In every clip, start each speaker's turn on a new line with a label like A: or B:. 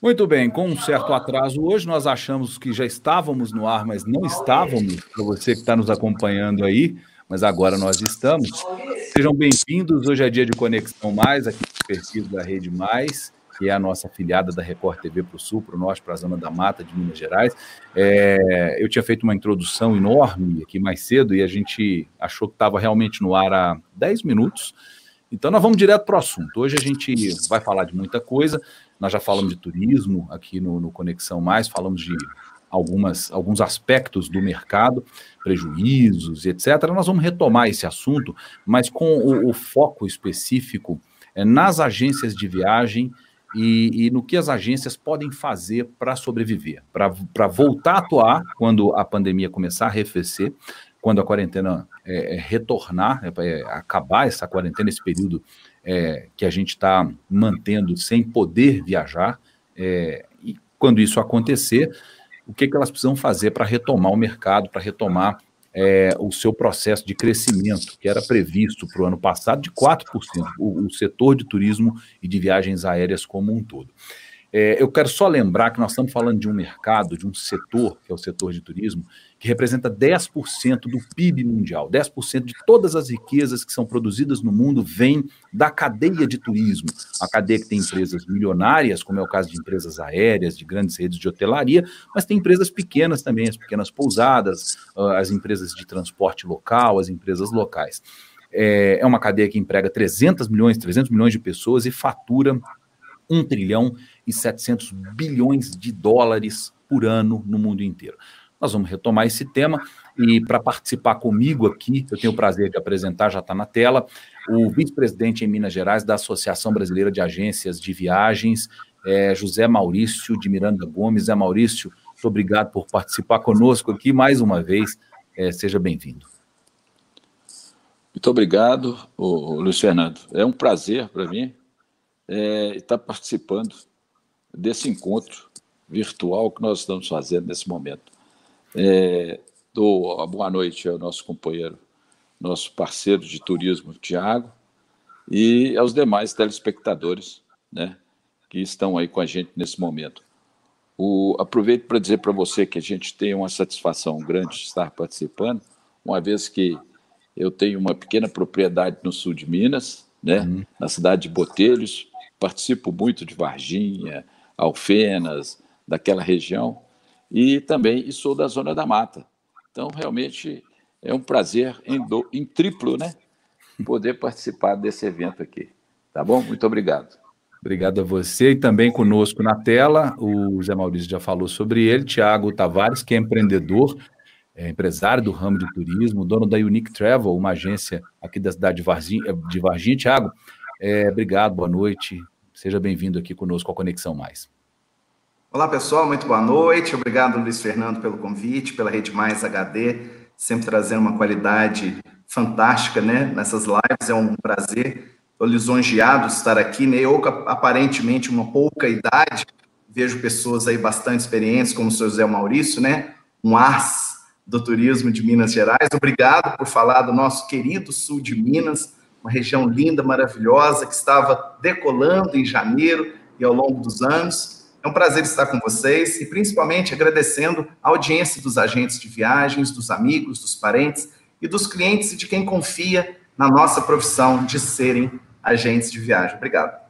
A: Muito bem, com um certo atraso hoje, nós achamos que já estávamos no ar, mas não estávamos, para você que está nos acompanhando aí, mas agora nós estamos. Sejam bem-vindos, hoje é dia de Conexão Mais, aqui no perfil da Rede Mais, que é a nossa afiliada da Record TV para o Sul, para o Norte, para a Zona da Mata de Minas Gerais. É, eu tinha feito uma introdução enorme aqui mais cedo e a gente achou que estava realmente no ar há 10 minutos, então nós vamos direto para o assunto. Hoje a gente vai falar de muita coisa, nós já falamos de turismo aqui no, no Conexão Mais, falamos de algumas, alguns aspectos do mercado, prejuízos e etc. Nós vamos retomar esse assunto, mas com o, o foco específico é, nas agências de viagem e, e, no que as agências podem fazer para sobreviver, para voltar a atuar quando a pandemia começar a arrefecer, quando a quarentena é, é retornar, é, acabar essa quarentena, esse período é, que a gente está mantendo sem poder viajar, é, e quando isso acontecer, o que, que elas precisam fazer para retomar o mercado, para retomar é, o seu processo de crescimento, que era previsto para o ano passado de 4%, o, o setor de turismo e de viagens aéreas como um todo. É, eu quero só lembrar que nós estamos falando de um mercado, de um setor, que é o setor de turismo, que representa 10% do PIB mundial. 10% de todas as riquezas que são produzidas no mundo vêm da cadeia de turismo. A cadeia que tem empresas milionárias, como é o caso de empresas aéreas, de grandes redes de hotelaria, mas tem empresas pequenas também, as pequenas pousadas, ah, as empresas de transporte local, as empresas locais. É, é uma cadeia que emprega 300 milhões, 300 milhões de pessoas e fatura 1 trilhão e 700 bilhões de dólares por ano no mundo inteiro. Nós vamos retomar esse tema e para participar comigo aqui, eu tenho o prazer de apresentar, já está na tela, o vice-presidente em Minas Gerais da Associação Brasileira de Agências de Viagens, é, José Maurício de Miranda Gomes. Zé Maurício, muito obrigado por participar conosco aqui mais uma vez. É, seja bem-vindo.
B: Muito obrigado, Luiz Fernando. É um prazer para mim é, estar participando desse encontro virtual que nós estamos fazendo nesse momento. É, dou a boa noite ao nosso companheiro, nosso parceiro de turismo, Tiago, e aos demais telespectadores né, que estão aí com a gente nesse momento. O, aproveito para dizer para você que a gente tem uma satisfação grande de estar participando, uma vez que eu tenho uma pequena propriedade no sul de Minas, né, uhum. na cidade de Botelhos, participo muito de Varginha, Alfenas, daquela região, e também e sou da Zona da Mata. Então, realmente é um prazer em, do, em triplo, né? Poder participar desse evento aqui. Tá bom? Muito obrigado.
A: Obrigado a você e também conosco na tela, o Zé Maurício já falou sobre ele, Tiago Tavares, que é empreendedor, é empresário do ramo de turismo, dono da Unique Travel, uma agência aqui da cidade de Varginha. De Varginha. Tiago, é, obrigado, boa noite, seja bem-vindo aqui conosco ao Conexão Mais.
C: Olá, pessoal, muito boa noite. Obrigado, Luiz Fernando, pelo convite, pela Rede Mais HD, sempre trazendo uma qualidade fantástica, né? Nessas lives, é um prazer. Estou lisonjeado de estar aqui, né? Eu, aparentemente, uma pouca idade, vejo pessoas aí bastante experientes, como o seu José Maurício, né? Um as do turismo de Minas Gerais. Obrigado por falar do nosso querido sul de Minas, uma região linda, maravilhosa, que estava decolando em janeiro e ao longo dos anos. É um prazer estar com vocês e principalmente agradecendo a audiência dos agentes de viagens, dos amigos, dos parentes e dos clientes e de quem confia na nossa profissão de serem agentes de viagem. Obrigado.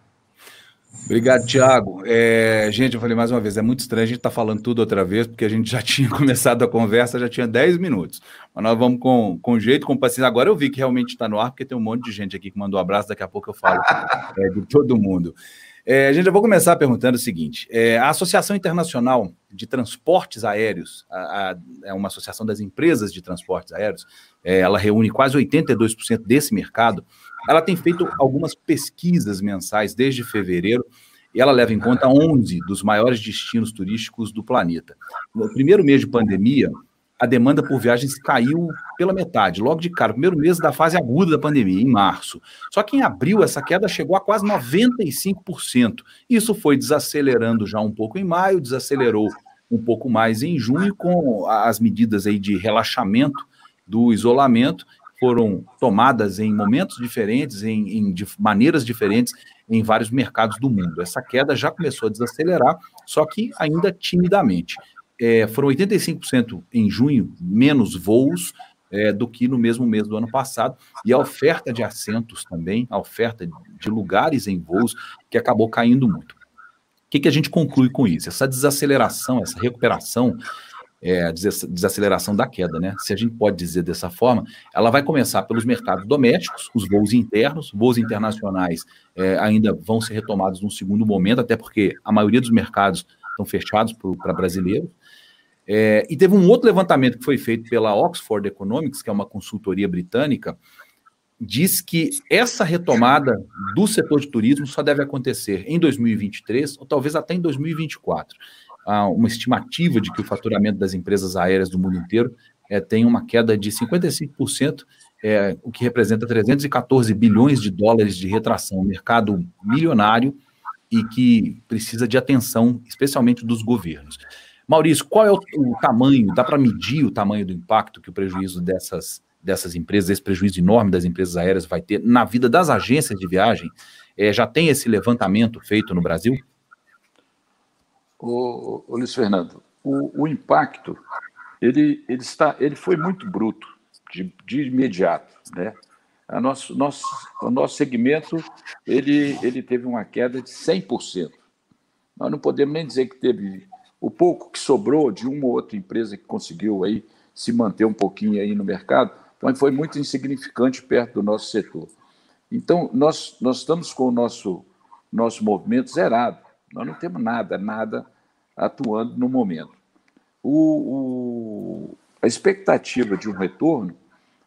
A: Obrigado, Tiago. É, gente, eu falei mais uma vez, é muito estranho a gente estar tá falando tudo outra vez, porque a gente já tinha começado a conversa, já tinha 10 minutos. Mas nós vamos com, com jeito, com paciência. Agora eu vi que realmente está no ar, porque tem um monte de gente aqui que mandou um abraço, daqui a pouco eu falo é, de todo mundo. É, gente já vou começar perguntando o seguinte: é, a Associação Internacional de Transportes Aéreos, a, a, é uma associação das empresas de transportes aéreos, é, ela reúne quase 82% desse mercado. Ela tem feito algumas pesquisas mensais desde fevereiro e ela leva em conta 11 dos maiores destinos turísticos do planeta. No primeiro mês de pandemia, a demanda por viagens caiu pela metade, logo de cara, primeiro mês da fase aguda da pandemia, em março. Só que em abril essa queda chegou a quase 95%. Isso foi desacelerando já um pouco em maio, desacelerou um pouco mais em junho com as medidas aí de relaxamento do isolamento, foram tomadas em momentos diferentes, em, em de maneiras diferentes, em vários mercados do mundo. Essa queda já começou a desacelerar, só que ainda timidamente. É, foram 85% em junho, menos voos é, do que no mesmo mês do ano passado, e a oferta de assentos também, a oferta de lugares em voos, que acabou caindo muito. O que, que a gente conclui com isso? Essa desaceleração, essa recuperação, é, desaceleração da queda, né? Se a gente pode dizer dessa forma, ela vai começar pelos mercados domésticos, os voos internos, voos internacionais é, ainda vão ser retomados num segundo momento, até porque a maioria dos mercados estão fechados para brasileiros. É, e teve um outro levantamento que foi feito pela Oxford Economics, que é uma consultoria britânica, diz que essa retomada do setor de turismo só deve acontecer em 2023 ou talvez até em 2024. Há uma estimativa de que o faturamento das empresas aéreas do mundo inteiro é, tem uma queda de 55%, é, o que representa 314 bilhões de dólares de retração, um mercado milionário e que precisa de atenção, especialmente dos governos. Maurício, qual é o, o tamanho? Dá para medir o tamanho do impacto que o prejuízo dessas, dessas empresas, esse prejuízo enorme das empresas aéreas vai ter na vida das agências de viagem? É, já tem esse levantamento feito no Brasil?
B: O, o Luiz Fernando, o, o, impacto ele, ele, está, ele foi muito bruto de, de imediato, né? A nosso, nosso, o nosso segmento ele, ele teve uma queda de 100%. Nós não podemos nem dizer que teve o pouco que sobrou de uma ou outra empresa que conseguiu aí se manter um pouquinho aí no mercado, mas foi muito insignificante perto do nosso setor. Então, nós, nós estamos com o nosso, nosso movimento zerado. Nós não temos nada, nada atuando no momento. O, o, a expectativa de um retorno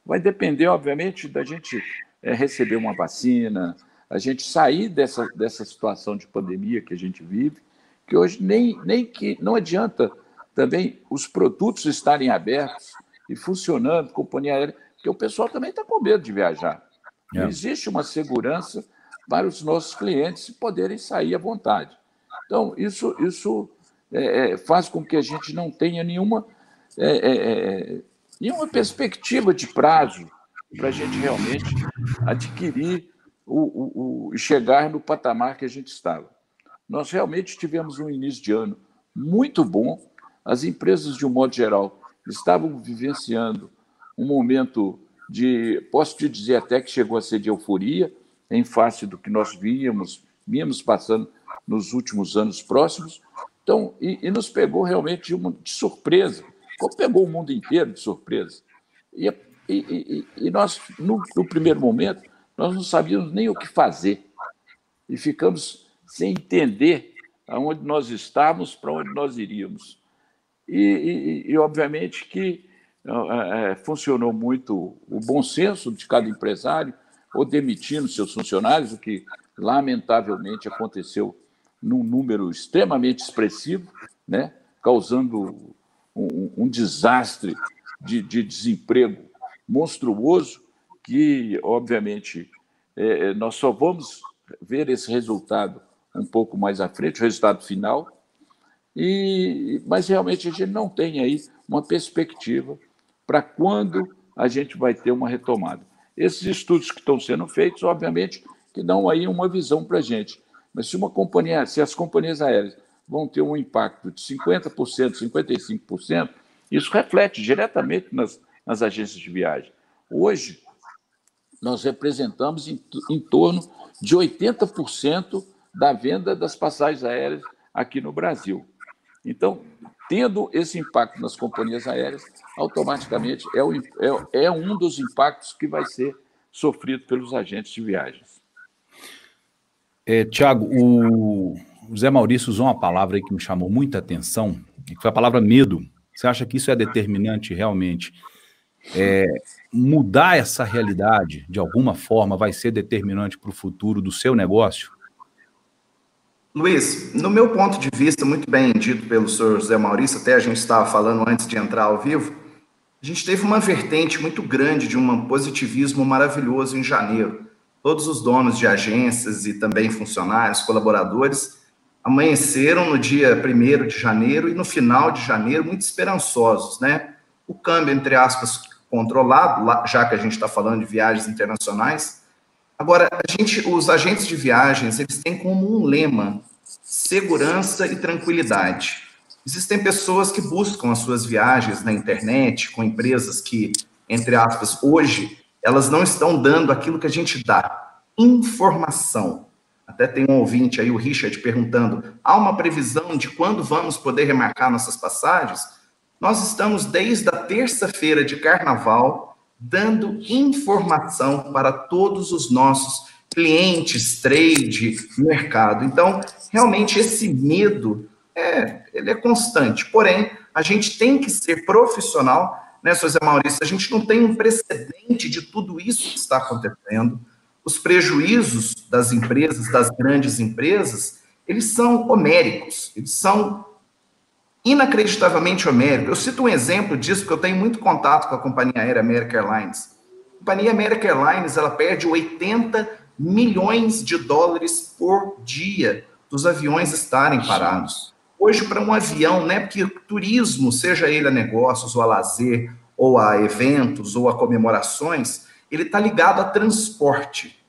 B: vai depender, obviamente, da gente é, receber uma vacina, a gente sair dessa, dessa situação de pandemia que a gente vive que hoje nem, nem que não adianta também os produtos estarem abertos e funcionando, companhia aérea, porque o pessoal também está com medo de viajar. É. Não existe uma segurança para os nossos clientes poderem sair à vontade. Então, isso, isso é, é, faz com que a gente não tenha nenhuma, é, é nenhuma perspectiva de prazo para a gente realmente adquirir o, o, o, e chegar no patamar que a gente estava. Nós realmente tivemos um início de ano muito bom. As empresas, de um modo geral, estavam vivenciando um momento de, posso te dizer até que chegou a ser de euforia, em face do que nós víamos, víamos passando nos últimos anos próximos. Então, e, e nos pegou realmente de, uma, de, surpresa, como pegou o mundo inteiro de surpresa. E, e, e nós, no, no primeiro momento, nós não sabíamos nem o que fazer. E ficamos sem entender aonde nós estávamos, para onde nós iríamos. E, e, obviamente, que é, funcionou muito o bom senso de cada empresário, ou demitindo seus funcionários, o que lamentavelmente aconteceu num número extremamente expressivo, né, causando um, um desastre de, de, desemprego monstruoso, que, obviamente, é, nós só vamos ver esse resultado um pouco mais à frente, o resultado final. E, mas realmente a gente não tem aí uma perspectiva para quando a gente vai ter uma retomada. Esses estudos que estão sendo feitos, obviamente, que dão aí uma visão para a gente. Mas se uma companhia, se as companhias aéreas vão ter um impacto de 50%, 55%, isso reflete diretamente nas, nas agências de viagem. Hoje, nós representamos em, em torno de 80% da venda das passagens aéreas aqui no Brasil. Então, tendo esse impacto nas companhias aéreas, automaticamente é, o, é, é um dos impactos que vai ser sofrido pelos agentes de viagens.
A: É, Tiago, o Zé Maurício usou uma palavra aí que me chamou muita atenção, que foi a palavra medo. Você acha que isso é determinante realmente? É, mudar essa realidade, de alguma forma, vai ser determinante para o futuro do seu negócio?
C: Luiz, no meu ponto de vista, muito bem dito pelo senhor José Maurício, até a gente estava falando antes de entrar ao vivo, a gente teve uma vertente muito grande de um positivismo maravilhoso em janeiro. Todos os donos de agências e também funcionários, colaboradores, amanheceram no dia 1 de janeiro e no final de janeiro muito esperançosos, né? O câmbio, entre aspas, controlado, já que a gente está falando de viagens internacionais. Agora, gente, os agentes de viagens, eles têm como um lema segurança e tranquilidade. Existem pessoas que buscam as suas viagens na internet com empresas que, entre aspas, hoje, elas não estão dando aquilo que a gente dá, informação. Até tem um ouvinte aí, o Richard, perguntando: há uma previsão de quando vamos poder remarcar nossas passagens? Nós estamos desde a terça-feira de carnaval dando informação para todos os nossos clientes, trade, mercado. Então, realmente esse medo é, ele é constante. Porém, a gente tem que ser profissional, né, José Maurício? A gente não tem um precedente de tudo isso que está acontecendo os prejuízos das empresas, das grandes empresas, eles são homéricos, eles são inacreditavelmente homéricos. Eu cito um exemplo disso, porque eu tenho muito contato com a companhia aérea American Airlines. A companhia American Airlines, ela perde 80 milhões de dólares por dia dos aviões estarem parados. Hoje, para um avião, né, porque turismo, seja ele a negócios, ou a lazer, ou a eventos, ou a comemorações, ele está ligado a transporte.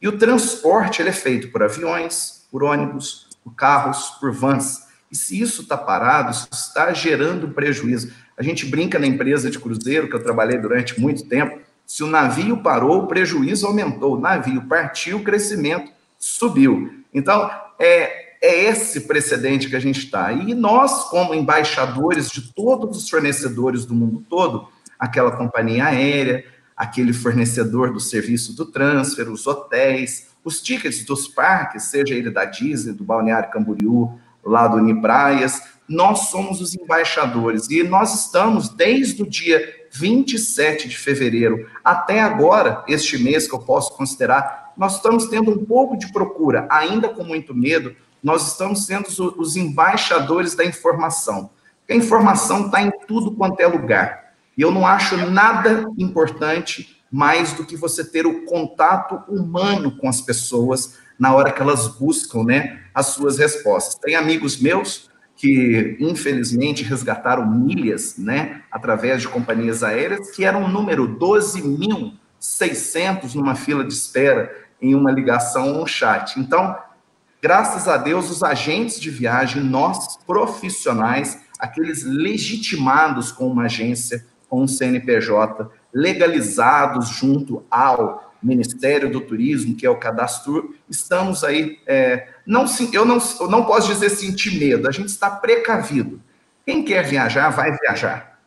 C: E o transporte ele é feito por aviões, por ônibus, por carros, por vans. E se isso está parado, isso está gerando prejuízo. A gente brinca na empresa de cruzeiro, que eu trabalhei durante muito tempo, se o navio parou, o prejuízo aumentou. O navio partiu, o crescimento subiu. Então, é, é esse precedente que a gente está. E nós, como embaixadores de todos os fornecedores do mundo todo, aquela companhia aérea, aquele fornecedor do serviço do transfer, os hotéis, os tickets dos parques, seja ele da Disney, do Balneário Camboriú, lá do Unipraias, nós somos os embaixadores e nós estamos desde o dia 27 de fevereiro até agora, este mês que eu posso considerar, nós estamos tendo um pouco de procura, ainda com muito medo, nós estamos sendo os embaixadores da informação. A informação está em tudo quanto é lugar. E eu não acho nada importante mais do que você ter o contato humano com as pessoas na hora que elas buscam, né, as suas respostas. Tem amigos meus que infelizmente resgataram milhas, né, através de companhias aéreas, que eram um número 12.600 numa fila de espera em uma ligação ou um chat. Então, graças a Deus, os agentes de viagem, nós profissionais, aqueles legitimados com uma agência, com um CNPJ legalizados junto ao Ministério do Turismo, que é o Cadastro, estamos aí. É, não, eu, não, eu não posso dizer sentir medo, a gente está precavido. Quem quer viajar, vai viajar.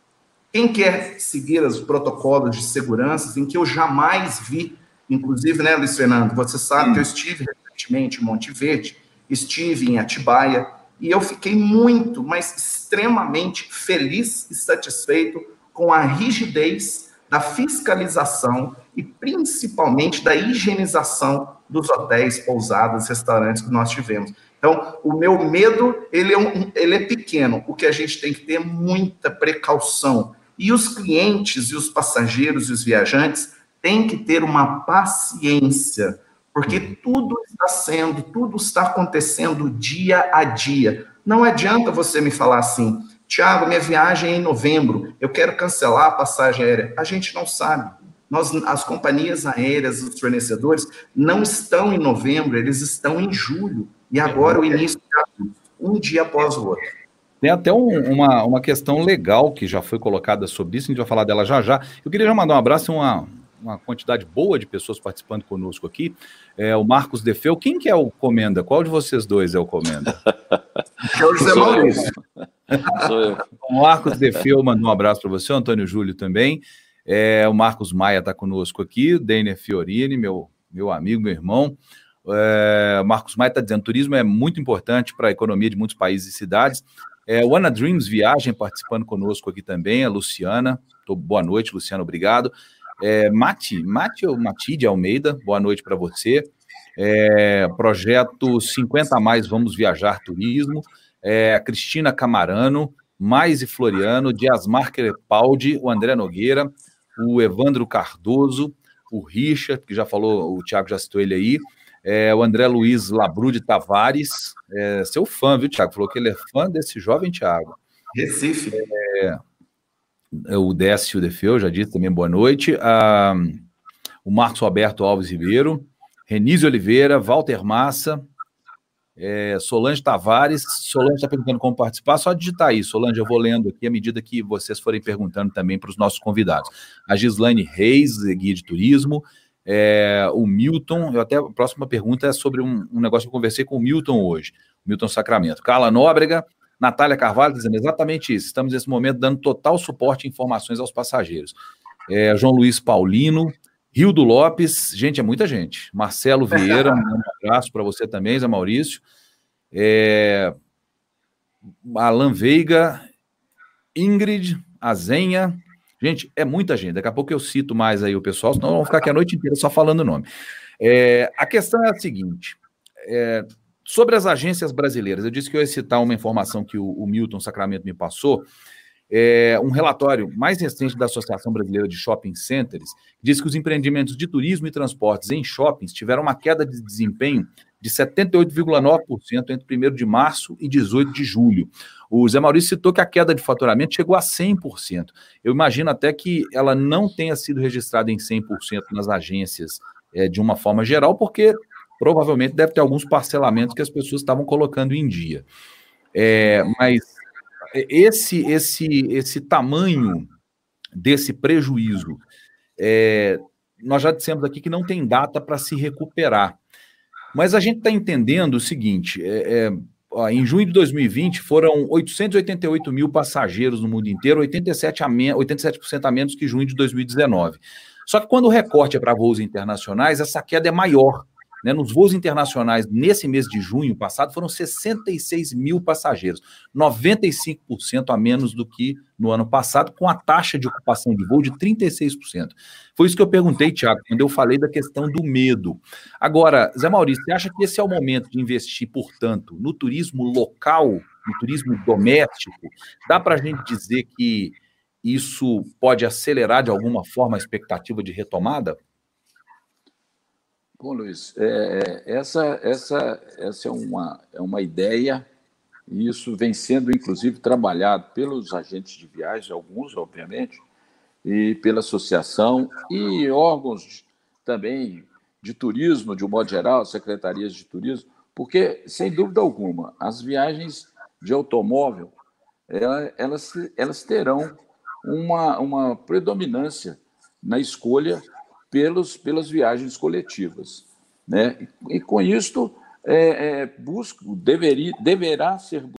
C: Quem quer seguir os protocolos de segurança, em que eu jamais vi, inclusive, né, Luiz Fernando? Você sabe que eu estive recentemente em Monte Verde, estive em Atibaia, e eu fiquei muito, mas extremamente feliz e satisfeito com a rigidez da fiscalização e principalmente da higienização dos hotéis, pousadas, restaurantes que nós tivemos. Então, o meu medo, ele é, um, ele é pequeno. O que a gente tem que ter é muita precaução. E os clientes e os passageiros e os viajantes têm que ter uma paciência, porque tudo está sendo, tudo está acontecendo dia a dia. Não adianta você me falar assim, Tiago, minha viagem é em novembro, eu quero cancelar a passagem aérea. A gente não sabe. Nós, as companhias aéreas, os fornecedores, não estão em novembro, eles estão em julho. E agora o início de um dia após o outro.
A: Tem até um, uma, uma questão legal que já foi colocada sobre isso, a gente vai falar dela já já. Eu queria já mandar um abraço e uma, uma quantidade boa de pessoas participando conosco aqui. É, o Marcos Defeu. Quem que é o Comenda? Qual de vocês dois é o Comenda?
C: é o José Maurício.
A: Sou eu. Marcos Defeu mandou um abraço para você, Antônio Júlio também. É, o Marcos Maia está conosco aqui, o Deiner Fiorini, meu, meu amigo, meu irmão. É, Marcos Maia está dizendo: turismo é muito importante para a economia de muitos países e cidades. É, o Ana Dreams Viagem participando conosco aqui também, a Luciana. Tô, boa noite, Luciana, obrigado. É, Mati, Mati ou Almeida, boa noite para você. É, projeto 50 a mais, vamos viajar turismo é, a Cristina Camarano, Mais e Floriano, Diasmar Crepaldi, o André Nogueira, o Evandro Cardoso, o Richard, que já falou, o Thiago já citou ele aí, é, o André Luiz Labrude Tavares, é, seu fã, viu, Thiago? Falou que ele é fã desse jovem Thiago.
C: Recife.
A: É, o Décio Defeu já disse também boa noite. Ah, o Marcos Roberto Alves Ribeiro, Renise Oliveira, Walter Massa, é, Solange Tavares. Solange está perguntando como participar, só digitar aí, Solange, eu vou lendo aqui à medida que vocês forem perguntando também para os nossos convidados. A Gislaine Reis, guia de turismo. É, o Milton, eu até a próxima pergunta é sobre um, um, negócio que eu conversei com o Milton hoje, Milton Sacramento. Carla Nóbrega, Natália Carvalho dizendo exatamente isso. Estamos nesse momento dando total suporte e informações aos passageiros. É, João Luiz Paulino, Rio do Lopes, gente, é muita gente. Marcelo Vieira, um abraço para você também, Zé Maurício. É, Alan Veiga, Ingrid, Azenha. Gente, é muita gente. Daqui a pouco eu cito mais aí o pessoal, senão vamos ficar aqui a noite inteira só falando o nome. É, a questão é a seguinte: é, sobre as agências brasileiras, eu disse que eu ia citar uma informação que o, o Milton Sacramento me passou é, um relatório mais recente da Associação Brasileira de Shopping Centers diz que os empreendimentos de turismo e transportes em shoppings tiveram uma queda de desempenho de 78,9% entre 1 de março e 18 de julho. O Zé Maurício citou que a queda de faturamento chegou a 100%. Eu imagino até que ela não tenha sido registrada em 100% nas agências é, de uma forma geral, porque provavelmente deve ter alguns parcelamentos que as pessoas estavam colocando em dia. É, mas esse, esse, esse tamanho desse prejuízo, é, nós já dissemos aqui que não tem data para se recuperar. Mas a gente está entendendo o seguinte: é, é, ó, em junho de 2020 foram 888 mil passageiros no mundo inteiro, 87%, a, me 87 a menos que junho de 2019. Só que quando o recorte é para voos internacionais, essa queda é maior. Né? Nos voos internacionais, nesse mês de junho passado, foram 66 mil passageiros, 95% a menos do que no ano passado, com a taxa de ocupação de voo de 36%. Foi isso que eu perguntei, Tiago, quando eu falei da questão do medo. Agora, Zé Maurício, você acha que esse é o momento de investir, portanto, no turismo local, no turismo doméstico? Dá para a gente dizer que isso pode acelerar de alguma forma a expectativa de retomada?
B: Bom, Luiz, é, é, essa, essa, essa é, uma, é uma ideia, e isso vem sendo, inclusive, trabalhado pelos agentes de viagem, alguns, obviamente, e pela associação, e órgãos também de turismo, de um modo geral, secretarias de turismo, porque, sem dúvida alguma, as viagens de automóvel, elas, elas terão uma, uma predominância na escolha pelos, pelas viagens coletivas. Né? E, com isto, é, é, busco, deveria, deverá ser